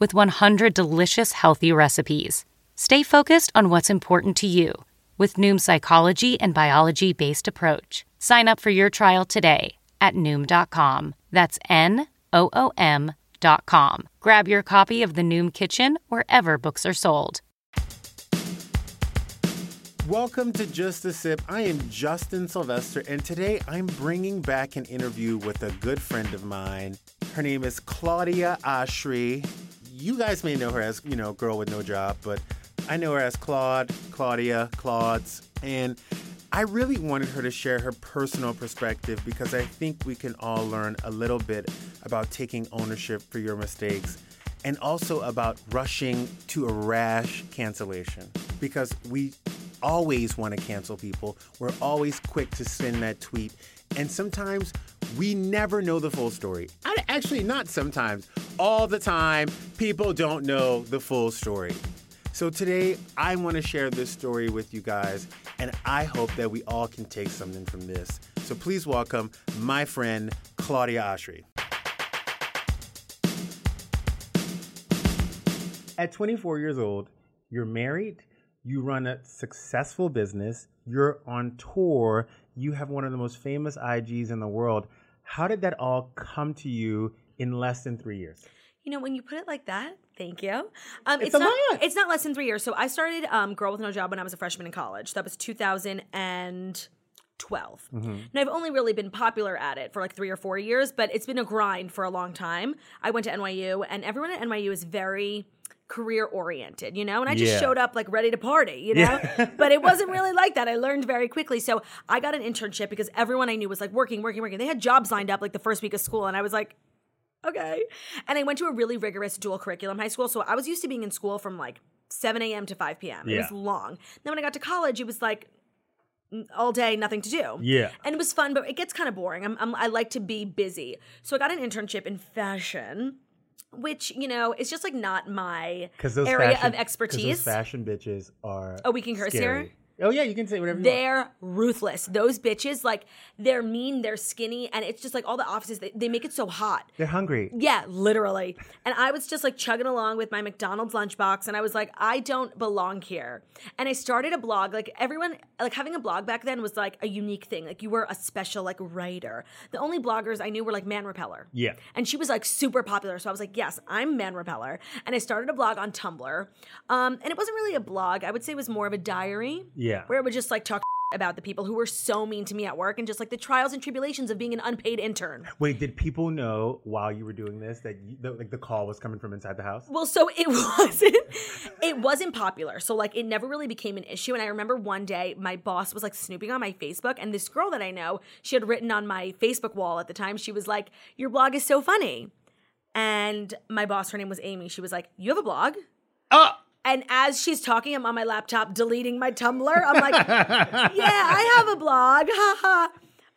with 100 delicious healthy recipes. Stay focused on what's important to you with Noom's psychology and biology based approach. Sign up for your trial today at Noom.com. That's N O O M com. Grab your copy of The Noom Kitchen wherever books are sold. Welcome to Just the Sip. I am Justin Sylvester, and today I'm bringing back an interview with a good friend of mine. Her name is Claudia Oshry. You guys may know her as, you know, Girl with No Job, but I know her as Claude, Claudia, Claudes, and I really wanted her to share her personal perspective because I think we can all learn a little bit about taking ownership for your mistakes and also about rushing to a rash cancellation because we always want to cancel people. We're always quick to send that tweet. And sometimes we never know the full story. Actually, not sometimes, all the time, people don't know the full story. So today, I want to share this story with you guys, and I hope that we all can take something from this. So please welcome my friend, Claudia Oshry. At 24 years old, you're married, you run a successful business, you're on tour, you have one of the most famous IGs in the world. How did that all come to you in less than three years? You know, when you put it like that, thank you. Um, It's it's, a not. lot. It's not less than three years. So I started um, Girl with No Job when I was a freshman in college. That was 2012. Mm-hmm. And I've only really been popular at it for like three or four years, but it's been a grind for a long time. I went to NYU, and everyone at NYU is very career oriented, you know? And I just Yeah. showed up like ready to party, you know? but it wasn't really like that. I learned very quickly. So I got an internship because everyone I knew was like working, working, working. They had jobs lined up like the first week of school, and I was like, okay. And I went to a really rigorous dual curriculum high school. So I was used to being in school from like 7 a.m. to 5 p.m. It was long. Then when I got to college, it was like all day, nothing to do. Yeah. And it was fun, but it gets kind of boring. I'm, I'm, I like to be busy. So I got an internship in fashion. Which you know is just like not my Because area fashion, of expertise. Those fashion bitches are. Oh, we can curse scary. here? Oh yeah, you can say whatever you want. They're ruthless. Those bitches, like, they're mean, they're skinny, and it's just like all the offices, they, they make it so hot. They're hungry. Yeah, literally. And I was just like chugging along with my McDonald's lunchbox, and I was like, I don't belong here. And I started a blog. Like everyone, like having a blog back then was like a unique thing. Like you were a special like writer. The only bloggers I knew were like Man Repeller. Yeah. And she was like super popular. So I was like, yes, I'm Man Repeller. And I started a blog on Tumblr. Um, and it wasn't really a blog. I would say it was more of a diary. Yeah. Where it would just like talk about the people who were so mean to me at work and just like the trials and tribulations of being an unpaid intern. Wait, did people know while you were doing this that you, the, like the call was coming from inside the house? Well, so it wasn't it wasn't popular. So like it never really became an issue. And I remember one day my boss was like snooping on my Facebook and this girl that I know, she had written on my Facebook wall at the time, she was like, Your blog is so funny. And my boss, her name was Amy, she was like, You have a blog? Oh, And as she's talking, I'm on my laptop deleting my Tumblr. I'm like, yeah, I have a blog. Ha ha.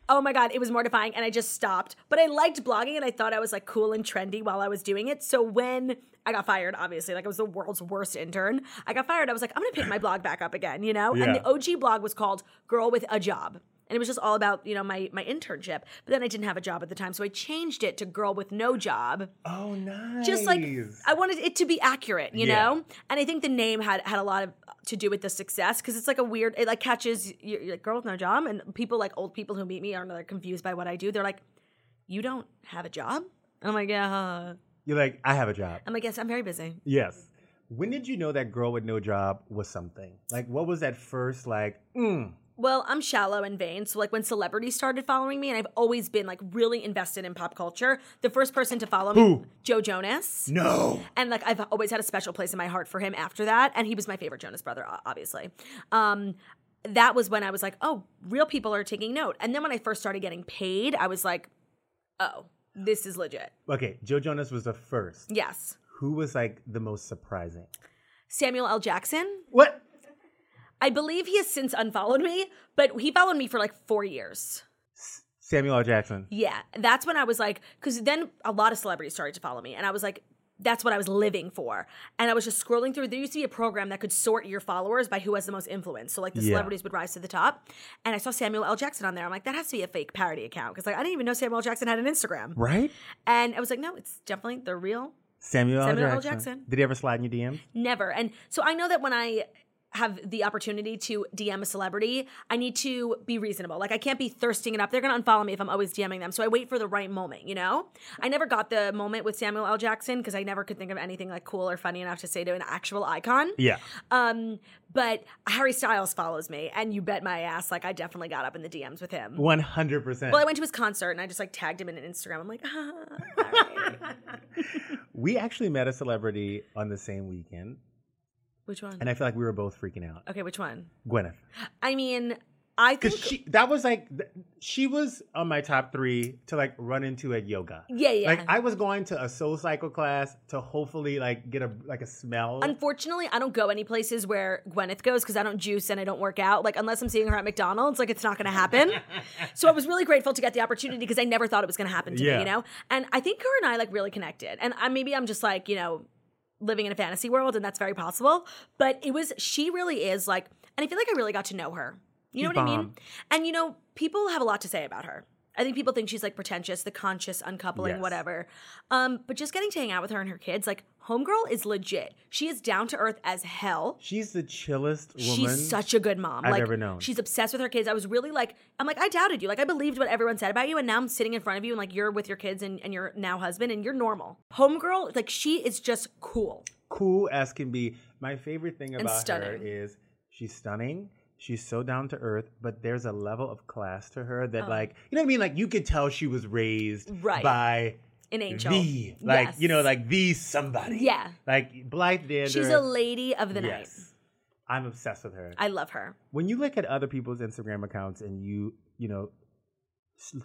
Oh my God, it was mortifying. And I just stopped. But I liked blogging and I thought I was like cool and trendy while I was doing it. So when I got fired, obviously, like I was the world's worst intern, I got fired. I was like, I'm going to pick my blog back up again, you know? Yeah. And the OG blog was called Girl with a Job. And it was just all about, you know, my my internship. But then I didn't have a job at the time. So I changed it to Girl with No Job oh, nice. just like I wanted it to be accurate, you Yeah. know. And I think the name had had a lot of to do with the success because it's like a weird. It like catches you're, you're like girl with no job, and people like old people who meet me are they're confused by what I do. They're like, "You don't have a job?" And I'm like, "Yeah." You're like, I have a job. I'm like, "Yes, I'm very busy." Yes. When did you know that girl with no job was something? Like, what was that first like? Mm, Well, I'm shallow and vain. So, like, when celebrities started following me, and I've always been like really invested in pop culture, the first person to follow me, Joe Jonas. no. And like, I've always had a special place in my heart for him after that. And he was my favorite Jonas brother, obviously. Um, that was when I was like, oh, real people are taking note. And then when I first started getting paid, I was like, oh, this is legit. Okay, Joe Jonas was the first. Yes. Who was like the most surprising? Samuel L. Jackson. What? I believe he has since unfollowed me, but he followed me for like four years. Samuel L. Jackson. Yeah, that's when I was like, because then a lot of celebrities started to follow me, and I was like, that's what I was living for. And I was just scrolling through. There used to be a program that could sort your followers by who has the most influence. So like the Yeah. celebrities would rise to the top, and I saw Samuel L. Jackson on there. I'm like, that has to be a fake parody account because like I didn't even know Samuel L. Jackson had an Instagram. Right? And I was like, no, it's definitely the real Samuel, L. Samuel L. Jackson. Jackson. Did he ever slide in your DM? Never. And so I know that when I have the opportunity to DM a celebrity, I need to be reasonable. Like I can't be thirsting it up. They're gonna unfollow me if I'm always DMing them. So I wait for the right moment, you know? I never got the moment with Samuel L. Jackson because I never could think of anything like cool or funny enough to say to an actual icon. Yeah. Um, but Harry Styles follows me, and you bet my ass, like I definitely got up in the DMs with him. 100%. Well, I went to his concert and I just like tagged him in an Instagram. I'm like, ah, right. we actually met a celebrity on the same weekend, which one? and I feel like we were both freaking out. okay, which one? Gwyneth. I mean, I think she, that was like, she was on my top three to like run into at yoga. Yeah, yeah. Like I was going to a SoulCycle class to hopefully like get a like a smell. Unfortunately, I don't go any places where Gwyneth goes because I don't juice and I don't work out. Like unless I'm seeing her at McDonald's, like it's not going to happen. so I was really grateful to get the opportunity because I never thought it was going to happen to Yeah. me, you know. And I think her and I like really connected. And I, maybe I'm just like you know living in a fantasy world, and that's very possible. But it was she really is like, and I feel like I really got to know her. You know She's what I mean? And you know, people have a lot to say about her. I think people think she's like pretentious, the conscious uncoupling, Yes. whatever. Um, but just getting to hang out with her and her kids, like Homegirl is legit. She is down to earth as hell. She's the chillest woman. She's such a good mom. I've like, ever known. She's obsessed with her kids. I was really like, I'm like, I doubted you. Like, I believed what everyone said about you, and now I'm sitting in front of you, and like, you're with your kids and, and your now husband, and you're normal. Homegirl, like, she is just cool. cool as can be. My favorite thing about her is she's stunning. She's so down to earth, but there's a level of class to her that, uh-huh. like, you know what I mean? Like, you could tell she was raised Oh. Right. by An angel. the, like, Yes. you know, like the somebody. Yeah. Like Blythe Danner. She's a lady of the night. I'm obsessed with her. I love her. when you look at other people's Instagram accounts and you, you know,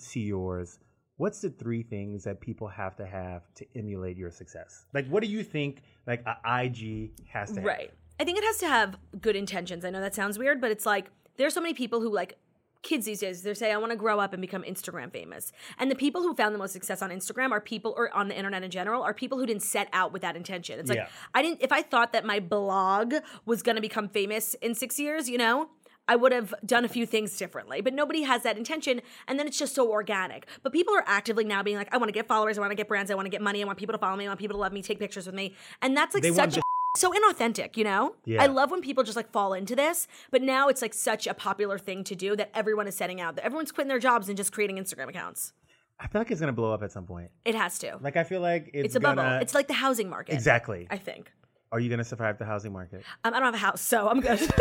see yours, what's the three things that people have to have to emulate your success? Like, what do you think like a IG has to have? Right. I think it has to have good intentions. I know that sounds weird, but it's like there's so many people who like kids these days they say i want to grow up and become instagram famous and the people who found the most success on instagram are people or on the internet in general are people who didn't set out with that intention it's like Yeah. i didn't if i thought that my blog was going to become famous in six years you know I would have done a few things differently, but nobody has that intention. And then it's just so organic. But people are actively now being like, I want to get followers, I want to get brands, I want to get money, I want people to follow me, I want people to love me, take pictures with me. And that's like They such so inauthentic, you know? Yeah. I love when people just like fall into this, but now it's like such a popular thing to do that everyone is setting out. That everyone's quitting their jobs and just creating Instagram accounts. I feel like it's gonna blow up at some point. It has to. Like I feel like it's, it's a gonna, bubble. It's like the housing market. exactly. I think. Are you gonna survive the housing market? Um, I don't have a house, so I'm good.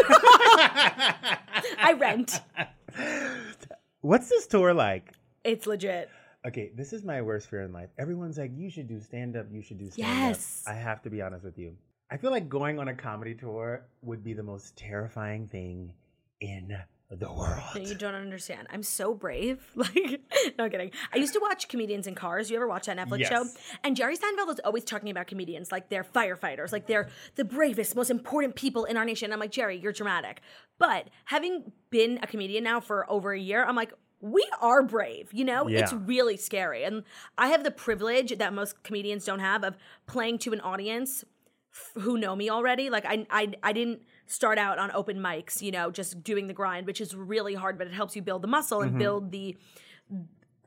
I rent. What's this tour like? It's legit. Okay, this is my worst fear in life. Everyone's like, you should do stand up. You should do stand Yes. up. I have to be honest with you. I feel like going on a comedy tour would be the most terrifying thing in the world. No, you don't understand. I'm so brave. Like, no kidding. I used to watch comedians in cars. You ever watch that Netflix Yes. show? And Jerry Seinfeld is always talking about comedians like they're firefighters, like they're the bravest, most important people in our nation. And I'm like, Jerry, you're dramatic. But having been a comedian now for over a year, I'm like, we are brave, you know? Yeah. It's really scary. And I have the privilege that most comedians don't have of playing to an audience f- who know me already. Like I, I, I didn't start out on open mics, you know, just doing the grind, which is really hard, but it helps you build the muscle and build the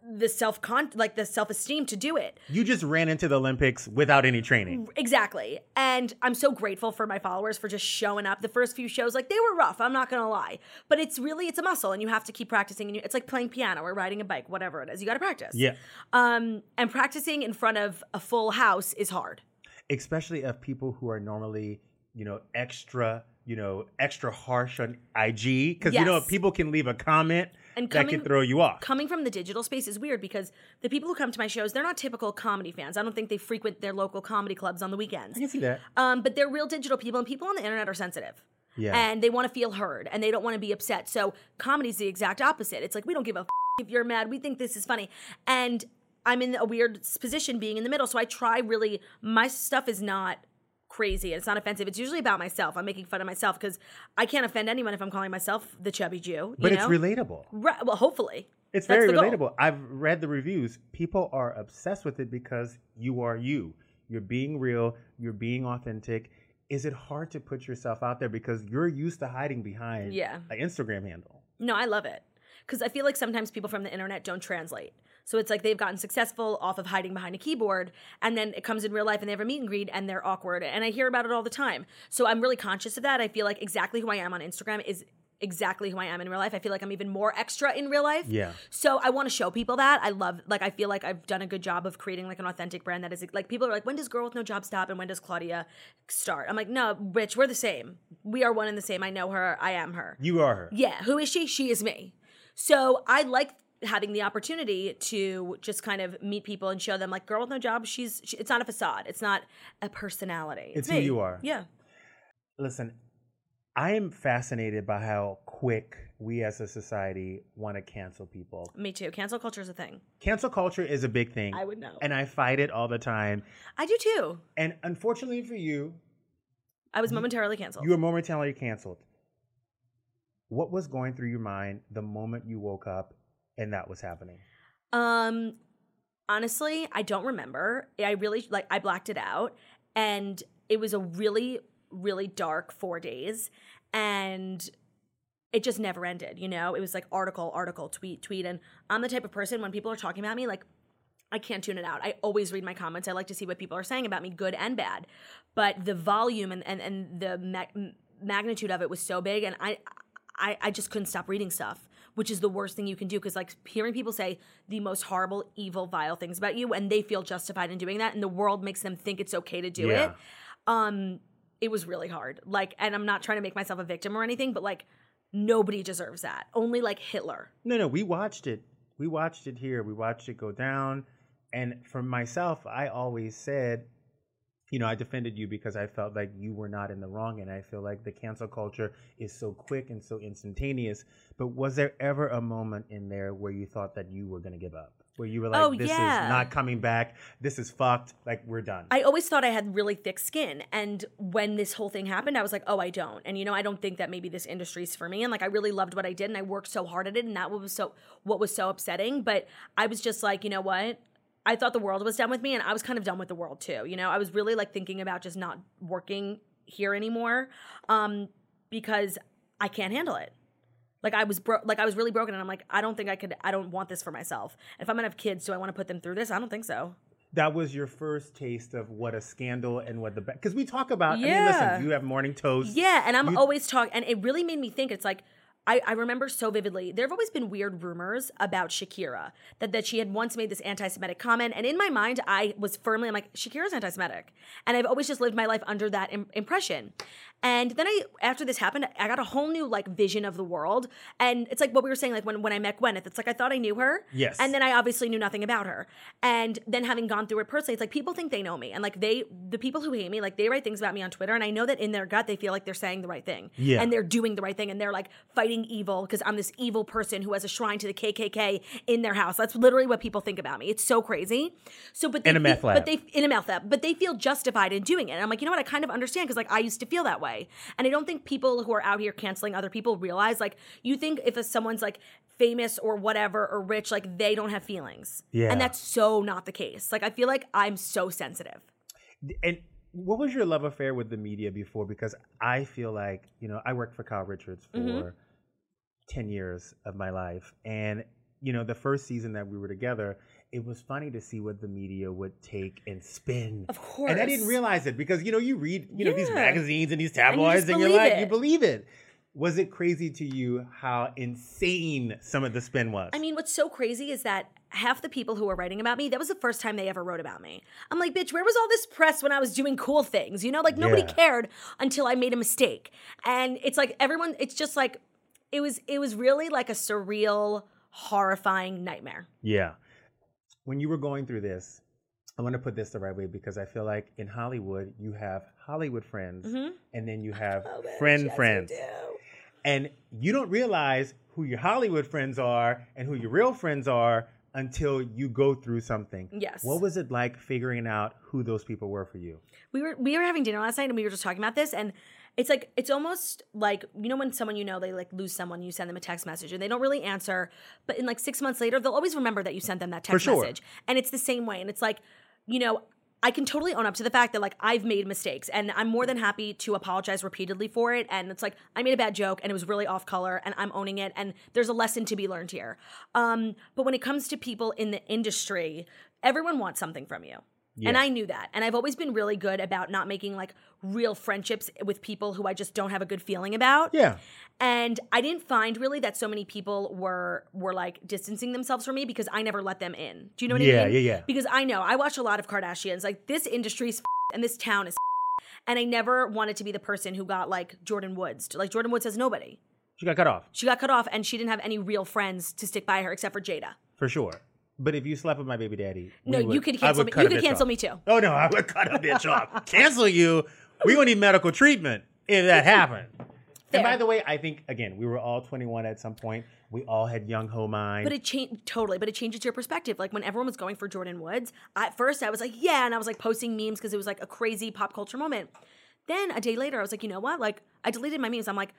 the self con like the self esteem to do it. You just ran into the Olympics without any training. Exactly. And I'm so grateful for my followers for just showing up. The first few shows, like they were rough. I'm not gonna lie, but it's really it's a muscle, and you have to keep practicing. And you, it's like playing piano or riding a bike, whatever it is. You got to practice. Yeah. Um, and practicing in front of a full house is hard. Especially of people who are normally, you know, extra, you know, extra harsh on IG because you know Yes. people can leave a comment And that coming- can throw you off. coming from the digital space is weird because the people who come to my shows, they're not typical comedy fans. I don't think they frequent their local comedy clubs on the weekends. I can see that. Um, but they're real digital people, and people on the internet are sensitive. Yeah. And they want to feel heard, and they don't want to be upset. So comedy's the exact opposite. It's like we don't give a f- if you're mad. We think this is funny, and I'm in a weird position being in the middle. So I try really. My stuff is not crazy. It's not offensive. It's usually about myself. I'm making fun of myself because I can't offend anyone if I'm calling myself the chubby Jew. but you it's relatable. Right, well, hopefully. It's That's very the goal. relatable. I've read the reviews. People are obsessed with it because you are you. You're being real. You're being authentic. Is it hard to put yourself out there because you're used to hiding behind Yeah. an Instagram handle? No, I love it. Because I feel like sometimes people from the internet don't translate. So it's like they've gotten successful off of hiding behind a keyboard, and then it comes in real life and they have a meet and greet and they're awkward. And I hear about it all the time. So I'm really conscious of that. I feel like exactly who I am on Instagram is exactly who I am in real life. I feel like I'm even more extra in real life. Yeah. So I want to show people that. I love, like, I feel like I've done a good job of creating like an authentic brand that is like, people are like, when does Girl with No Job stop and when does Claudia start? I'm like, no, bitch, we're the same. We are one and the same. I know her. I am her. You are her. Yeah, who is she? She is me. So I like having the opportunity to just kind of meet people and show them like girl with no job she's she, it's not a facade it's not a personality It's who me. you are. yeah Listen, I am fascinated by how quick we as a society want to cancel people. me too cancel culture is a thing Cancel culture is a big thing. I would know. And I fight it all the time. i do too And unfortunately for you, i was momentarily canceled you were momentarily canceled. What was going through your mind the moment you woke up and that was happening? Um, honestly, I don't remember. I really like I blacked it out, and it was a really, really dark four days, and it just never ended. You know, it was like article, article, tweet, tweet, and I'm the type of person when people are talking about me, like. I can't tune it out. I always read my comments. I like to see what people are saying about me, good and bad. But the volume and, and, and the ma- magnitude of it was so big, and I, I, I just couldn't stop reading stuff, which is the worst thing you can do. Because like hearing people say the most horrible, evil, vile things about you, and they feel justified in doing that, and the world makes them think it's okay to do Yeah. it. Um, it was really hard. Like, and I'm not trying to make myself a victim or anything, but like nobody deserves that. Only like Hitler. No, no, we watched it. We watched it here. We watched it go down. And for myself, I always said, you know, I defended you because I felt like you were not in the wrong. And I feel like the cancel culture is so quick and so instantaneous. But was there ever a moment in there where you thought that you were going to give up? Where you were like, Oh, this yeah. is not coming back. This is fucked. Like, we're done. I always thought I had really thick skin. And when this whole thing happened, I was like, oh, I don't. And you know, I don't think that maybe this industry's for me. And like I really loved what I did and I worked so hard at it. And that was so what was so upsetting. But I was just like, you know what? I thought the world was done with me and I was kind of done with the world too. You know, I was really like thinking about just not working here anymore. Um, because I can't handle it. Like I was broke, like I was really broken, and I'm like, I don't think I could. I don't want this for myself. If I'm gonna have kids, do I want to put them through this? I don't think so. that was your first taste of what a scandal and what the because we talk about. I mean, Yeah. listen, you have morning toast. Yeah, and I'm You- always talking, and it really made me think. It's like I, I remember so vividly. There have always been weird rumors about Shakira that that she had once made this anti-Semitic comment, and in my mind, I was firmly I'm like Shakira's anti-Semitic, and I've always just lived my life under that Im- impression. And then I, after this happened, I got a whole new like vision of the world, and it's like what we were saying, like when when I met Gwyneth, it's like I thought I knew her, Yes. and then I obviously knew nothing about her. And then having gone through it personally, it's like people think they know me. And like they, the people who hate me, like they write things about me on Twitter. And I know that in their gut, they feel like they're saying the right thing. Yeah. And they're doing the right thing. And they're like fighting evil because I'm this evil person who has a shrine to the KKK in their house. That's literally what people think about me. It's so crazy. So, but they In a meth lab. But they, in a meth lab, but they feel justified in doing it. And I'm like, you know what? I kind of understand because like I used to feel that way. And I don't think people who are out here canceling other people realize like you think if someone's like famous or whatever or rich, like they don't have feelings. Yeah. And that's so not the case. Like I feel like I'm so sensitive. And what was your love affair with the media before? Because I feel like, you know, I worked for Kyle Richards for Mm-hmm. 10 years of my life. And, you know, the first season that we were together, it was funny to see what the media would take and spin. Of course. And I didn't realize it because, you know, you read, you know, these magazines and these you just tabloids and, you're like, it. you believe it. Was it crazy to you how insane some of the spin was? I mean, what's so crazy is that half the people who were writing about me, that was the first time they ever wrote about me. I'm like, bitch, where was all this press when I was doing cool things? You know, like nobody Yeah. cared until I made a mistake. And it's like everyone, it's just like, it was, it was really like a surreal, horrifying nightmare. Yeah. When you were going through this, I want to put this the right way because I feel like in Hollywood, you have Hollywood friends mm-hmm. and then you have friend friends. And you don't realize who your Hollywood friends are and who your real friends are until you go through something. Yes. What was it like figuring out who those people were for you? we were we were having dinner last night and we were just talking about this and it's like it's almost like you know when someone you know they like lose someone you send them a text message and they don't really answer but in like six months later they'll always remember that you sent them that text sure. message and it's the same way and it's like you know I can totally own up to the fact that like I've made mistakes and I'm more than happy to apologize repeatedly for it and it's like I made a bad joke and it was really off color and I'm owning it and there's a lesson to be learned here. Um but when it comes to people in the industry, everyone wants something from you. And I knew that. And I've always been really good about not making like real friendships with people who I just don't have a good feeling about. Yeah. And I didn't find really that so many people were were like distancing themselves from me because I never let them in. Do you know what Yeah, I mean? yeah, yeah. yeah. Because I know I watch a lot of Kardashians. Like this industry's and this town is and I never wanted to be the person who got like Jordyn Woods. Like Jordyn Woods has nobody. She got cut off She got cut off and she didn't have any real friends to stick by her except for Jada. for sure. But if you slept with my baby daddy, No, would- you could cancel me. You could cancel off. me too. Oh no, I would cut a bitch off. Cancel you. We would need medical treatment if that happened. And by the way, I think again we were all 21 at some point. We all had young ho mind. But it changed totally. But it changes your perspective. Like when everyone was going for Jordyn Woods, at first I was like, yeah, and I was like posting memes because it was like a crazy pop culture moment. Then a day later, I was like, you know what? Like I deleted my memes. I'm like,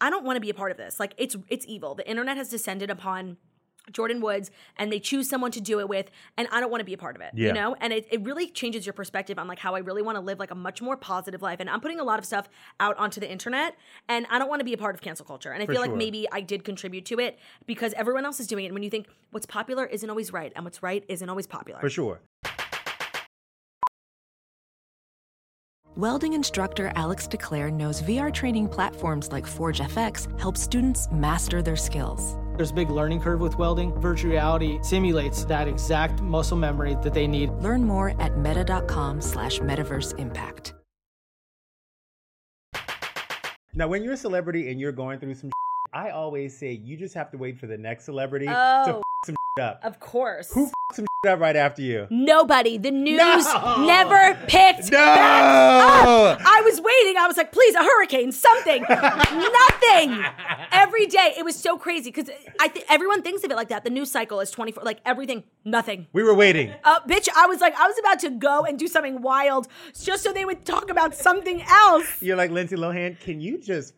I don't want to be a part of this. Like it's it's evil. The internet has descended upon Jordyn Woods and they choose someone to do it with, and I don't want to be a part of it. Yeah. You know? And it, it really changes your perspective on like how I really want to live like a much more positive life. And I'm putting a lot of stuff out onto the internet, and I don't want to be a part of cancel culture. And I For feel like maybe I did contribute to it because everyone else is doing it. And when you think what's popular isn't always right, and what's right isn't always popular. for sure. Welding instructor Alex DeClaire knows VR training platforms like Forge FX help students master their skills. There's a big learning curve with welding. Virtual reality simulates that exact muscle memory that they need. Learn more at meta.com slash metaverse impact. Now, when you're a celebrity and you're going through some, I always say you just have to wait for the next celebrity to Oh. f- some up. Of course. Who f- some up right after you? Nobody. The news No! never picked No! back up. I was waiting. I was like, please, a hurricane, something. Nothing. Every day. It was so crazy because I think everyone thinks of it like that. The news cycle is 24, like everything, nothing. We were waiting. Uh, bitch, I was like, I was about to go and do something wild just so they would talk about something else. You're like Lindsay Lohan. Can you just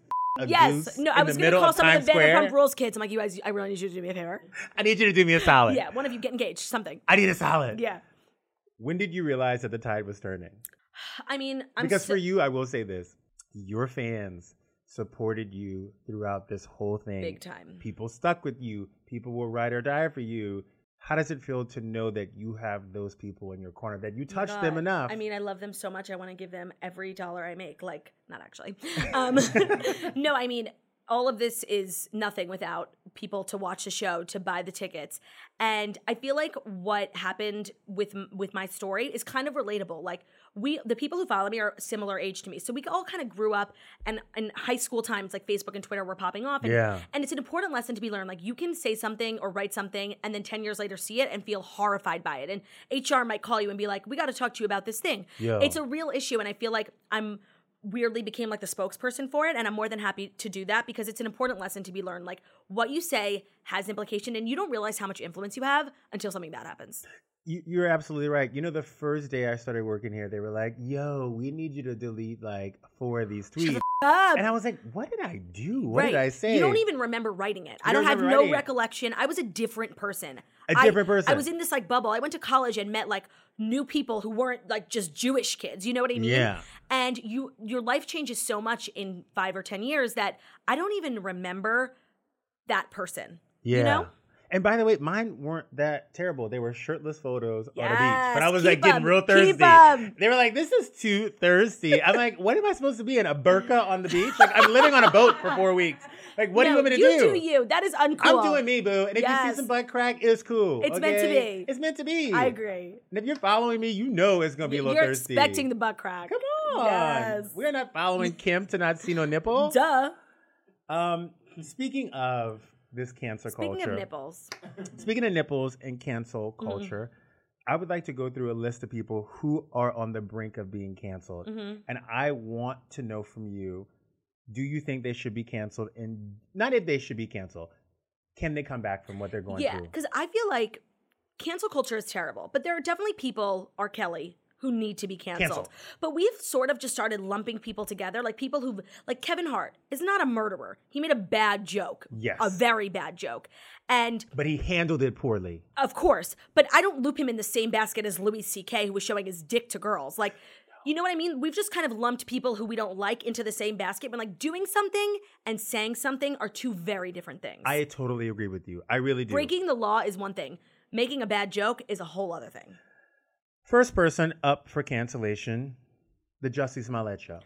Yes. No, I was going to call some of the? Vanderpump Rules kids. I'm like, you guys, I really need you to do me a favor. I need you to do me a salad. Yeah, one of you get engaged, something. I need a salad. Yeah. When did you realize that the tide was turning? I mean, I'm because so- for you, I will say this: your fans supported you throughout this whole thing. Big time. People stuck with you. People will ride or die for you. How does it feel to know that you have those people in your corner, that you touched them enough? I mean, I love them so much. I want to give them every dollar I make. Like, not actually. Um, no, I mean, all of this is nothing without people to watch the show, to buy the tickets, and I feel like what happened with with my story is kind of relatable. Like, we, the people who follow me, are similar age to me, so we all kind of grew up, and in high school times, like Facebook and Twitter were popping off, and, Yeah. and it's an important lesson to be learned. Like, you can say something or write something, and then ten years later see it and feel horrified by it, and HR might call you and be like, "We got to talk to you about this thing." Yo. It's a real issue, and I feel like I'm weirdly became like the spokesperson for it and i'm more than happy to do that because it's an important lesson to be learned. Like what you say has implication and you don't realize how much influence you have until something bad happens. You, you're absolutely right. You know, the first day I started working here, they were like, "Yo, we need you to delete like four of these tweets," Up. and I was like, "What did I do? What right. did I say?" You don't even remember writing it. I You don't don't have no it. recollection. I was a different person. A I- different person. I was in this like bubble. I went to college and met like new people who weren't like just Jewish kids. You know what I mean? Yeah. And you your life changes so much in five or ten years that I don't even remember that person. Yeah. You know? And by the way, mine weren't that terrible. They were shirtless photos on the beach. But I was like getting 'em, real thirsty. They were like, this is too thirsty. I'm like, what am I supposed to be in? A burqa on the beach? Like, I'm living on a boat for four weeks. Like, what do you No, want me to you do? do you. That is uncool. I'm doing me, boo. And if you see some butt crack, it's cool. It's meant to be. It's meant to be. I agree. And if you're following me, you know it's gonna be a little You're thirsty. expecting the butt crack. Come on. Yes. We're not following Kim to not see no nipple. Duh. Um, speaking of this cancer Speaking culture, of nipples, speaking of nipples and cancel Mm-hmm. culture, I would like to go through a list of people who are on the brink of being canceled, Mm-hmm. and I want to know from you: Do you think they should be canceled? And not if they should be canceled, can they come back from what they're going yeah, through? Yeah, because I feel like cancel culture is terrible, but there are definitely people, R. Kelly, who need to be canceled. Canceled. But we've sort of just started lumping people together, like people who, like Kevin Hart, is not a murderer. He made a bad joke, Yes. a very bad joke, and But he handled it poorly. Of course, but I don't loop him in the same basket as Louis C.K., who was showing his dick to girls. Like, you know what I mean? We've just kind of lumped people who we don't like into the same basket when, like, doing something and saying something are two very different things. I totally agree with you. I really do. Breaking the law is one thing, making a bad joke is a whole other thing. First person up for cancellation, the Jussie Smollett show.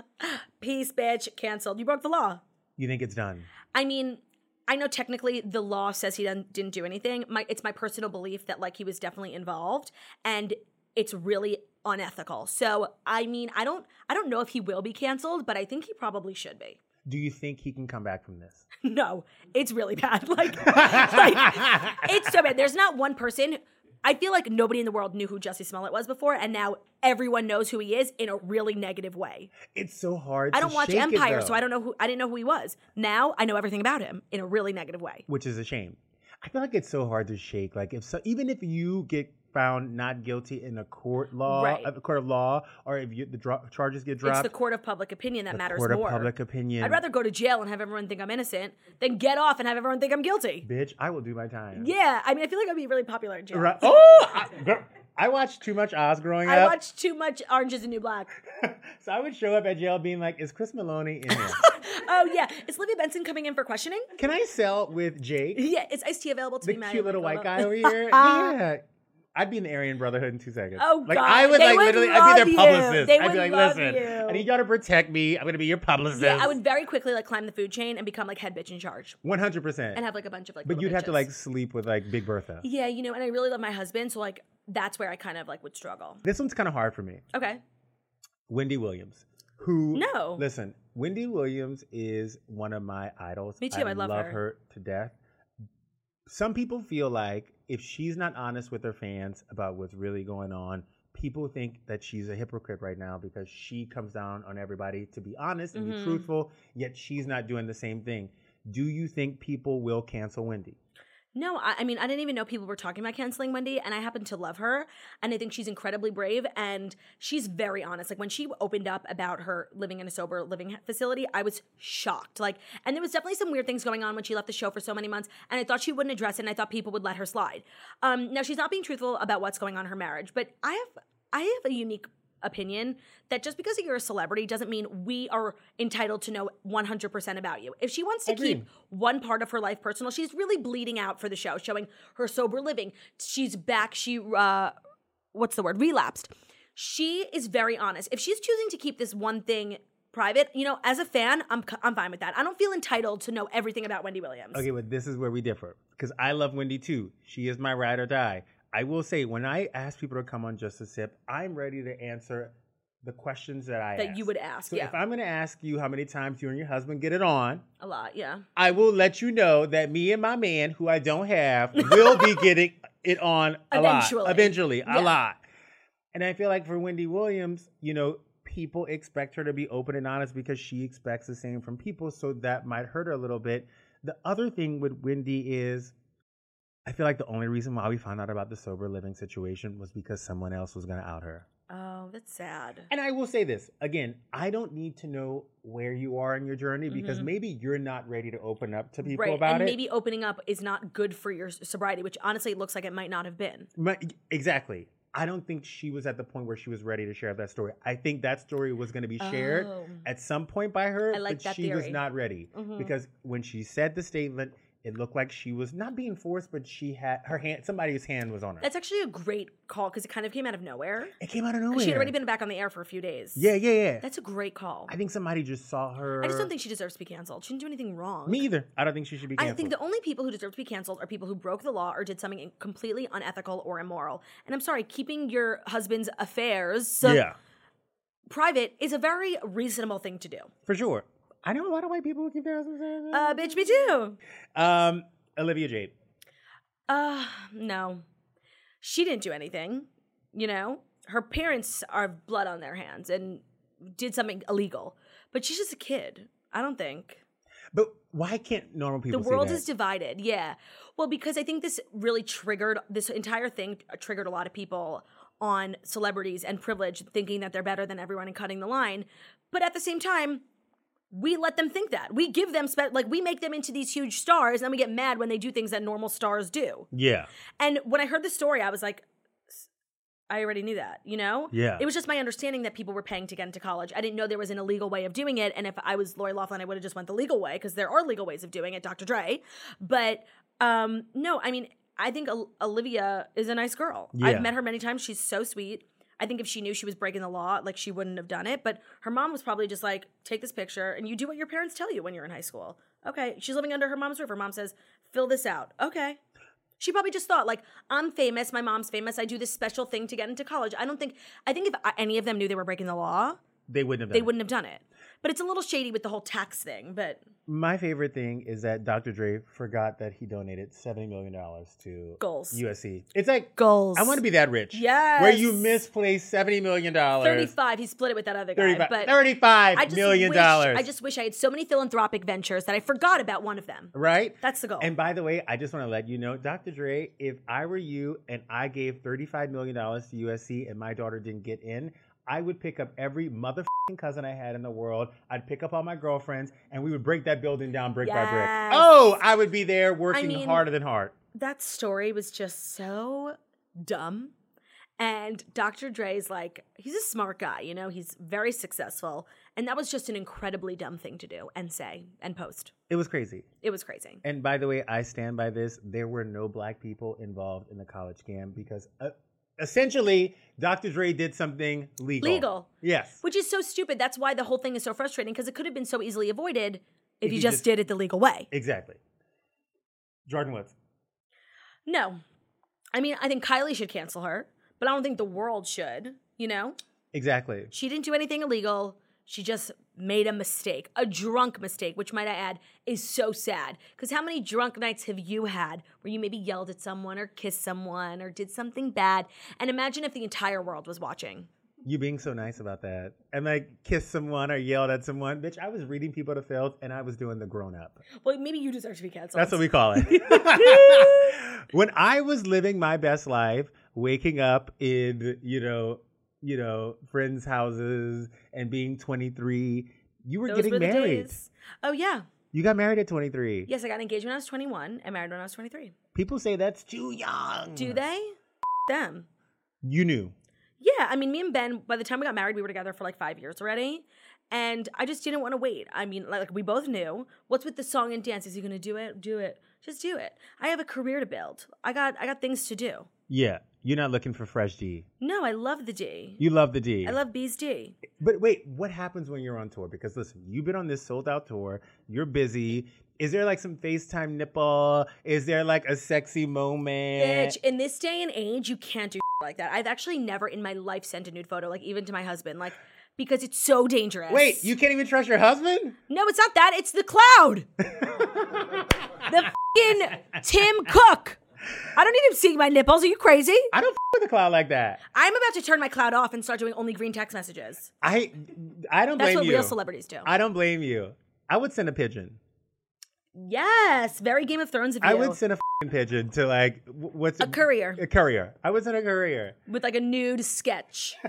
Peace, bitch, canceled. You broke the law. You think it's done? I mean, I know technically the law says he didn't, didn't do anything. My, it's my personal belief that like he was definitely involved, and it's really unethical. So I mean, I don't I don't know if he will be canceled, but I think he probably should be. Do you think he can come back from this? No, it's really bad. Like, like it's so bad. There's not one person. I feel like nobody in the world knew who Jussie Smollett was before, and now everyone knows who he is in a really negative way. It's so hard. I don't watch it, Empire, though, so I don't know who I didn't know who he was. Now I know everything about him in a really negative way. Which is a shame. I feel like it's so hard to shake. Like if so, even if you get found not guilty in a court law, Right. a court of law, or if you, the dro- charges get dropped. It's the court of public opinion that the matters court more. of public opinion. I'd rather go to jail and have everyone think I'm innocent than get off and have everyone think I'm guilty. bitch, I will do my time. Yeah, I mean, I feel like I'd be really popular in jail. Right. Oh, I, girl, I watched too much Oz growing I up. I watched too much Orange is the New Black. so I would show up at jail being like, "Is Chris Meloni in here? Oh yeah, is Livia Benson coming in for questioning? Can I sell with Jake, Yeah, is Ice T available to the be cute little white guy over here? yeah." I'd be in the Aryan Brotherhood in two seconds. Oh, like God. I would They like would literally, I'd be their publicist. I'd be like, listen, you. I need y'all to protect me. I'm gonna be your publicist. Yeah, I would very quickly like climb the food chain and become like head bitch in charge One hundred percent. and have like a bunch of like. But you'd have to like sleep with like Big Bertha. Yeah, you know, and I really love my husband, so like that's where I kind of like would struggle. This one's kind of hard for me. Okay. Wendy Williams, who No. listen, Wendy Williams is one of my idols. Me too, I love her. her to death. Some people feel like if she's not honest with her fans about what's really going on, people think that she's a hypocrite right now because she comes down on everybody to be honest and Mm-hmm. be truthful, yet she's not doing the same thing. Do you think people will cancel Wendy? No, I, I mean, I didn't even know people were talking about canceling Wendy, and I happen to love her, and I think she's incredibly brave, and she's very honest. Like when she opened up about her living in a sober living facility, I was shocked. Like, and there was definitely some weird things going on when she left the show for so many months, and I thought she wouldn't address it, and I thought people would let her slide. Um, now she's not being truthful about what's going on in her marriage, but I have, I have a unique opinion that just because you're a celebrity doesn't mean we are entitled to know 100% about you. If she wants to Agreed. keep one part of her life personal, she's really bleeding out for the show, showing her sober living. She's back. She, uh, what's the word? Relapsed. She is very honest. If she's choosing to keep this one thing private, you know, as a fan, I'm, I'm fine with that. I don't feel entitled to know everything about Wendy Williams. Okay, but this is where we differ because I love Wendy too. She is my ride or die. I will say when I ask people to come on Just the Sip, I'm ready to answer the questions that I That ask. you would ask, So yeah. if I'm going to ask you how many times you and your husband get it on, A lot, yeah. I will let you know that me and my man, who I don't have, will be getting it on a Eventually. lot. Eventually, Yeah. a lot. And I feel like for Wendy Williams, you know, people expect her to be open and honest because she expects the same from people. So that might hurt her a little bit. The other thing with Wendy is I feel like the only reason why we found out about the sober living situation was because someone else was going to out her. Oh, that's sad. And I will say this again, I don't need to know where you are in your journey because Mhm. maybe you're not ready to open up to people right. about and it. maybe opening up is not good for your sobriety, which honestly it looks like it might not have been. My- exactly. I don't think she was at the point where she was ready to share that story. I think that story was going to be shared Oh. at some point by her, I like but that she was not ready Mhm. because when she said the statement, it looked like she was not being forced, but she had her hand. Somebody's hand was on her. That's actually a great call because it kind of came out of nowhere. it came out of nowhere. She had already been back on the air for a few days. Yeah, yeah, yeah. That's a great call. I think somebody just saw her. I just don't think she deserves to be canceled. She didn't do anything wrong. Me either. I don't think she should be canceled. I think the only people who deserve to be canceled are people who broke the law or did something completely unethical or immoral. And I'm sorry, keeping your husband's affairs yeah, private is a very reasonable thing to do. for sure. I know a lot of white people who keep their husbands. Uh, bitch, me too. Um, Olivia Jade. Uh, no. She didn't do anything. You know, her parents are blood on their hands and did something illegal. But she's just a kid. I don't think. But why can't normal people? the world is divided yeah well because i think this really triggered this entire thing triggered a lot of people on celebrities and privilege thinking that they're better than everyone and cutting the line but at the same time we let them think that. We give them spe- like we make them into these huge stars and then we get mad when they do things that normal stars do. Yeah, and when i heard the story i was like i already knew that you know? Yeah. it was just my understanding that people were paying to get into college. I didn't know there was an illegal way of doing it and if i was lori loughlin i would have just went the legal way because there are legal ways of doing it dr dre. But um no i mean i think Ol- olivia is a nice girl. Yeah. i've met her many times. She's so sweet I think if she knew she was breaking the law, like she wouldn't have done it. But her mom was probably just like, take this picture and you do what your parents tell you when you're in high school. Okay. She's living under her mom's roof. Her mom says, fill this out. Okay. She probably just thought, like, I'm famous. My mom's famous. I do this special thing to get into college. I don't think, I think if any of them knew they were breaking the law, they wouldn't have. Done they it. wouldn't have done it. But it's a little shady with the whole tax thing. But My favorite thing is that Dr. Dre forgot that he donated seventy million dollars to Goals. USC. It's like goals. I want to be that rich. Yes. Where you misplaced seventy million dollars. 35. He split it with that other guy. 35 but 35 I just million wish, dollars. I just wish I had so many philanthropic ventures that I forgot about one of them. right? That's the goal. And by the way, I just want to let you know, Dr. Dre, if I were you and I gave $35 million to USC and my daughter didn't get in, I would pick up every motherfucking cousin I had in the world. I'd pick up all my girlfriends and we would break that building down brick by brick. Oh, I would be there working mean- harder than hard. that story was just so dumb. And Dr. Dre's like, he's a smart guy, you know, he's very successful. And that was just an incredibly dumb thing to do and say and post. It was crazy. It was crazy. And by the way, I stand by this. There were no black people involved in the college scam because uh, essentially Dr. Dre did something legal. Legal. Yes. Which is so stupid. That's why the whole thing is so frustrating because it could have been so easily avoided if, If you just, just- did it the legal way. Exactly. Jordyn Woods. No. I mean, I think Kylie should cancel her, but I don't think the world should, you know? Exactly. She didn't do anything illegal. She just made a mistake, a drunk mistake, which might I add is so sad. Because how many drunk nights have you had where you maybe yelled at someone or kissed someone or did something bad? And imagine if the entire world was watching. You being so nice about that. And like kissed someone or yelled at someone. Bitch, I was reading people to filth and I was doing the grown up. Well, maybe you deserve to be canceled. That's what we call it. when I was living my best life, waking up in, you know, you know, friends' houses and being 23, you were Those getting were married. days. Oh, yeah. You got married at 23. Yes, I got engaged when I was 21 and married when I was 23. People say that's too young. Do they? Them. You knew. Yeah, I mean, me and Ben, by the time we got married, we were together for like five years already. And I just didn't want to wait. I mean, like, we both knew what's with the song and dance. Is he gonna do it? Do it. Just do it. I have a career to build. I got I got things to do. Yeah. You're not looking for fresh D. No, I love the D. You love the D. I love B's D. But wait, what happens when you're on tour? Because listen, you've been on this sold out tour. You're busy. Is there like some FaceTime nipple? Is there like a sexy moment? Bitch, in this day and age, you can't do like that. I've actually never in my life sent a nude photo, like even to my husband, like because it's so dangerous. Wait, you can't even trust your husband? No, it's not that. It's the cloud. the fucking Tim Cook. I don't need him seeing my nipples. Are you crazy? I don't f- with a cloud like that. I'm about to turn my cloud off and start doing only green text messages. I I don't That's blame you. That's what real celebrities do. I don't blame you. I would send a pigeon. Yes, very Game of Thrones of you. I would send a f***ing pigeon to like wh- what's a it- courier A courier. I would send a courier. with like a nude sketch.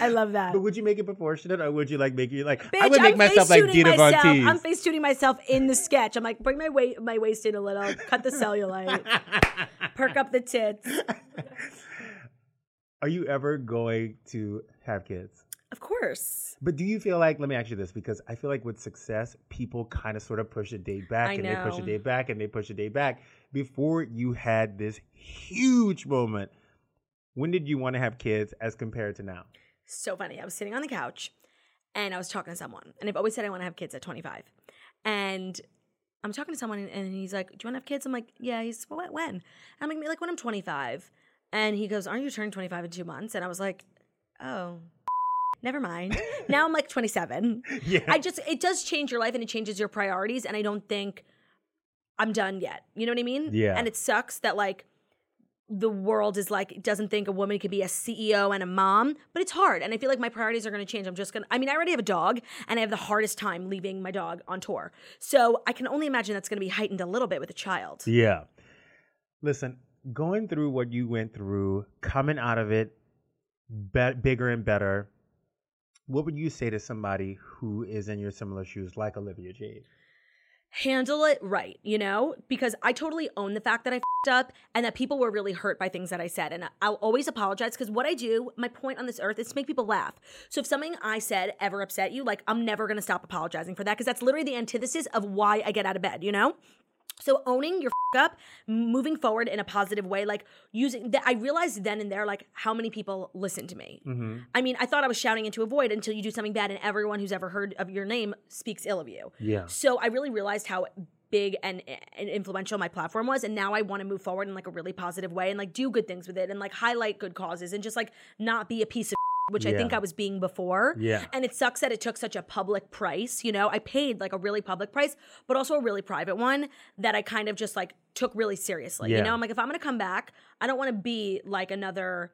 I love that. But would you make it proportionate, or would you like make you like? Bitch, I would make I'm myself like Dita Von. Teese. I'm face tuning myself in the sketch. I'm like, bring my weight, my waist in a little, cut the cellulite, perk up the tits. Are you ever going to have kids? Of course. But do you feel like, let me ask you this, because I feel like with success, people kind of sort of push a date back I and they push a date back and they push a date back. Before you had this huge moment, when did you want to have kids as compared to now? So funny. I was sitting on the couch and I was talking to someone. And I've always said I want to have kids at 25. And I'm talking to someone and he's like, Do you want to have kids? I'm like, Yeah. He's, well, when? And I'm like, like, when I'm 25. And he goes, Aren't you turning 25 in two months? And I was like, Oh, never mind. now I'm like 27. Yeah. I just, it does change your life and it changes your priorities. And I don't think I'm done yet. You know what I mean? Yeah. And it sucks that, like, the world is like doesn't think a woman could be a CEO and a mom, but it's hard. And I feel like my priorities are going to change. I'm just going to I mean, I already have a dog and I have the hardest time leaving my dog on tour. So, I can only imagine that's going to be heightened a little bit with a child. Yeah. Listen, going through what you went through, coming out of it be- bigger and better, what would you say to somebody who is in your similar shoes, like Olivia Jade? handle it right, you know? Because I totally own the fact that I up and that people were really hurt by things that I said. And I'll always apologize because what I do, my point on this earth is to make people laugh. So if something I said ever upset you, like I'm never gonna stop apologizing for that because that's literally the antithesis of why I get out of bed, you know? So owning your f- up, moving forward in a positive way, like using that, I realized then and there, like how many people listen to me. Mm-hmm. I mean, I thought I was shouting into a void until you do something bad, and everyone who's ever heard of your name speaks ill of you. Yeah. So I really realized how big and, and influential my platform was, and now I want to move forward in like a really positive way and like do good things with it and like highlight good causes and just like not be a piece of which I think I was being before. Yeah. And it sucks that it took such a public price. You know, I paid like a really public price, but also a really private one that I kind of just like took really seriously. Yeah. You know, I'm like, if I'm gonna come back, I don't want to be like another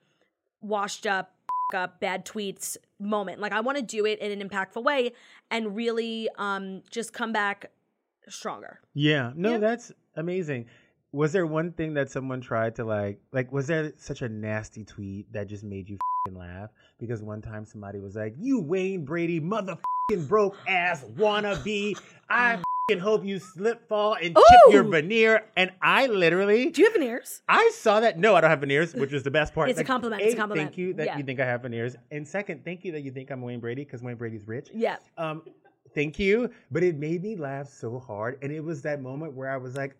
washed up, up bad tweets moment. Like I want to do it in an impactful way and really um just come back stronger. Yeah, no, Yeah. that's amazing. Was there one thing that someone tried to like, like, was there such a nasty tweet that just made you laugh? Because one time somebody was like, "You Wayne Brady motherfucking broke ass wannabe, I fing hope you slip, fall, and chip your veneer." And I literally, Do you have veneers? I saw that. No, I don't have veneers, which was the best part. It's a compliment, it's a A, compliment. Thank you that Yeah. you think I have veneers, and second, thank you that you think I'm Wayne Brady because Wayne Brady's rich. Yeah. Um, thank you. But it made me laugh so hard. And it was that moment where I was like,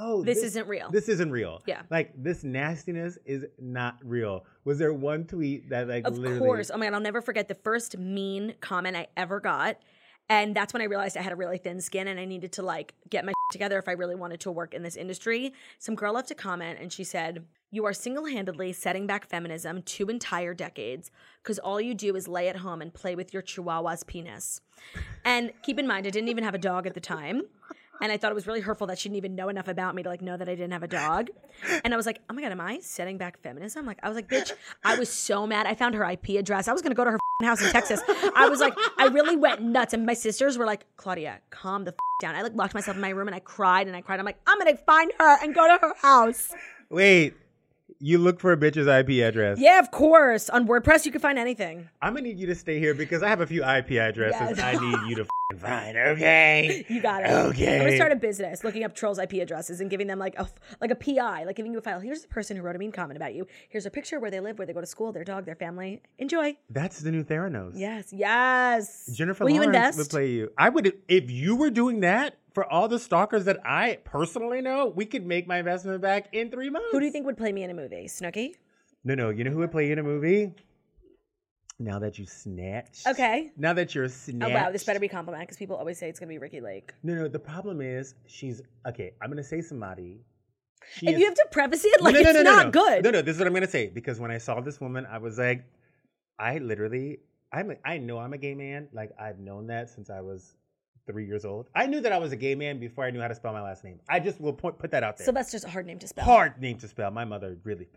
oh, This isn't real. This isn't real. Yeah. Like this nastiness is not real. Was there one tweet that like literally Of literally course. Oh my god, I'll never forget the first mean comment I ever got. And that's when I realized I had a really thin skin and I needed to like get my together if I really wanted to work in this industry. Some girl left a comment and she said, You are single handedly setting back feminism two entire decades because all you do is lay at home and play with your chihuahua's penis. And keep in mind, I didn't even have a dog at the time. And I thought it was really hurtful that she didn't even know enough about me to like know that I didn't have a dog. And I was like, oh my God, am I setting back feminism? Like, I was like, bitch, I was so mad. I found her IP address. I was gonna go to her f***ing house in Texas. I was like, I really went nuts. And my sisters were like, Claudia, calm the f- down. I like locked myself in my room and I cried and I cried. I'm like, I'm gonna find her and go to her house. Wait, you look for a bitch's IP address. Yeah, of course. On WordPress, you can find anything. I'm gonna need you to stay here because I have a few IP addresses Yes. I need you to find. Okay. You got it. Okay. I'm gonna start a business looking up trolls' IP addresses and giving them like a like a PI, like giving you a file. Here's the person who wrote a mean comment about you. Here's a picture where they live, where they go to school, their dog, their family. Enjoy. That's the new Theranos. Yes, yes. Jennifer Will you Lawrence invest? would play you. I would if you were doing that for all the stalkers that I personally know. We could make my investment back in three months. Who do you think would play me in a movie? Snooki. No, no. You know who would play you in a movie? Now that you snatched. Okay. Now that you're snatched. Oh wow, this better be compliment because people always say it's gonna be Ricki Lake. No, no. The problem is she's okay. I'm gonna say somebody. She And is- you have to preface it like no, no, it's no, no, not no. good. No, no. This is what I'm gonna say because when I saw this woman, I was like, I literally, I'm, a, I know I'm a gay man. Like I've known that since I was three years old. I knew that I was a gay man before I knew how to spell my last name. I just will put, put that out there. Sylvester's a hard name to spell. Hard name to spell. My mother really.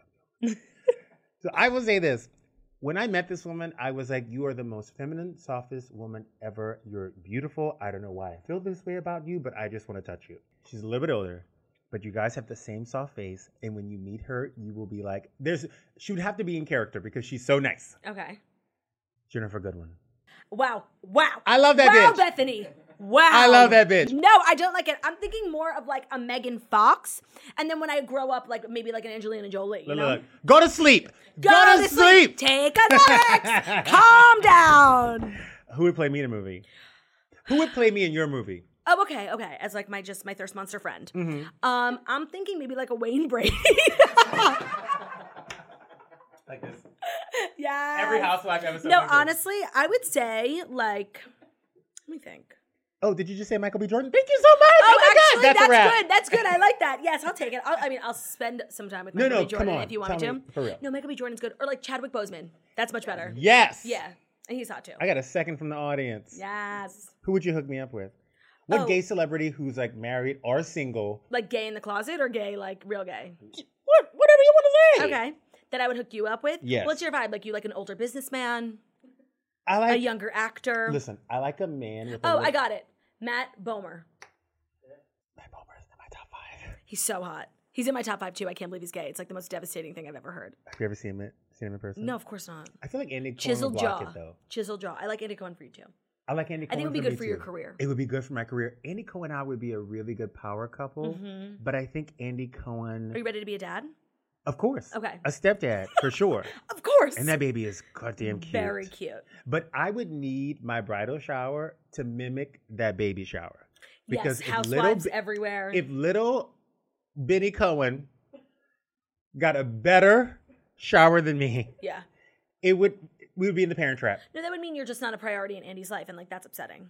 so I will say this. When I met this woman, I was like, You are the most feminine, softest woman ever. You're beautiful. I don't know why I feel this way about you, but I just want to touch you. She's a little bit older, but you guys have the same soft face. And when you meet her, you will be like, There's, she would have to be in character because she's so nice. Okay. Ginnifer Goodwin. Wow. Wow. I love that wow, bitch. Bethany. Wow. I love that bitch. No, I don't like it. I'm thinking more of like a Megan Fox. And then when I grow up, like maybe like an Angelina Jolie. You Look, know? look, look. Go to sleep. Go, to sleep. Take a Xanax. Calm down. Who would play me in a movie? Who would play me in your movie? Oh, okay, okay. As like my just my thirst monster friend. Mm-hmm. Um, I'm thinking maybe like a Wayne Brady. Like this. yeah. Every housewife episode. No, honestly, I would say like. Let me think. Oh, did you just say Michael B. Jordan? Thank you so much. Oh, oh my actually, God. That's, that's, good. That's good. I like that. Yes, I'll take it. I'll, I mean, I'll spend some time with Michael no, B. Jordan come on. if you want me Tell to. me, for real. No, Michael B. Jordan's good. Or like Chadwick Boseman. That's much better. Yes. Yeah, and he's hot too. I got a second from the audience. Yes. Who would you hook me up with? What Oh. gay celebrity who's like married or single? Like gay in the closet or gay like real gay? What? Whatever you want to say. Okay. That I would hook you up with. Yes. What's your vibe? Like you like an older businessman, I like. A younger actor. Listen, I like a man with. A Oh, look- I got it. Matt Bomer. Matt Bomer is in my top five. He's so hot. He's in my top five too. I can't believe he's gay. It's like the most devastating thing I've ever heard. Have you ever seen him? Seen him in person? No, of course not. I feel like Andy Cohen Chiseled would block jaw. it though. Chiseled jaw. I like Andy Cohen for you too. I like Andy I Cohen. think it would be good me for your too. career. It would be good for my career. Andy Cohen and I would be a really good power couple. Mm-hmm. But I think Andy Cohen, Are you ready to be a dad? Of course, Okay. a stepdad for sure. Of course. And that baby is goddamn cute. Very cute. But I would need my bridal shower to mimic that baby shower. Because yes, if little, housewives everywhere. if little Benny Cohen got a better shower than me, yeah. it would we would be in the parent trap. No, that would mean you're just not a priority in Andy's life, and like that's upsetting.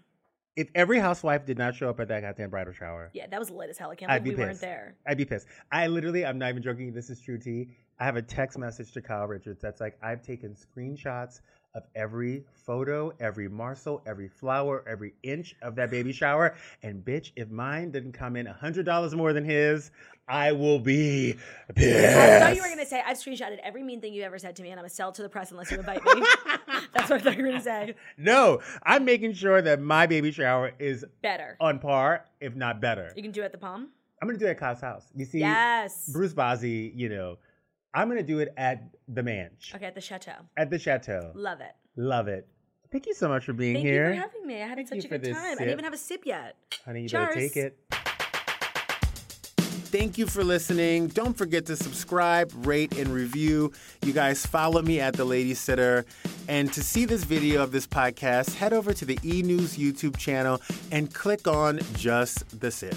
If every housewife did not show up at that goddamn bridal shower, Yeah, that was lit as hell. I can't I'd believe be we pissed. weren't there. I'd be pissed. I literally, I'm not even joking. This is true, T. I have a text message to Kyle Richards that's like, I've taken screenshots of every photo, every morsel, every flower, every inch of that baby shower. And bitch, if mine didn't come in $100 more than his, I will be pissed. I thought you were gonna say I've screenshotted every mean thing you ever said to me, and I'm gonna sell to the press unless you invite me. that's what I thought you were gonna say. No, I'm making sure that my baby shower is Better. on par, if not better. You can do it at the palm. I'm gonna do it at Kyle's house. You see, Yes. Bruce Bozzi, you know, I'm gonna do it at the Manch, Okay, at the chateau. at the chateau. Love it. Love it. Thank you so much for being Thank here. Thank you for having me. I had Thank such you a good this time. I didn't even have a sip yet. Honey, you better Cheers. take it. Thank you for listening. Don't forget to subscribe, rate, and review. You guys follow me at The Lady Sitter. And to see this video of this podcast, head over to the E News YouTube channel and click on Just the Sip.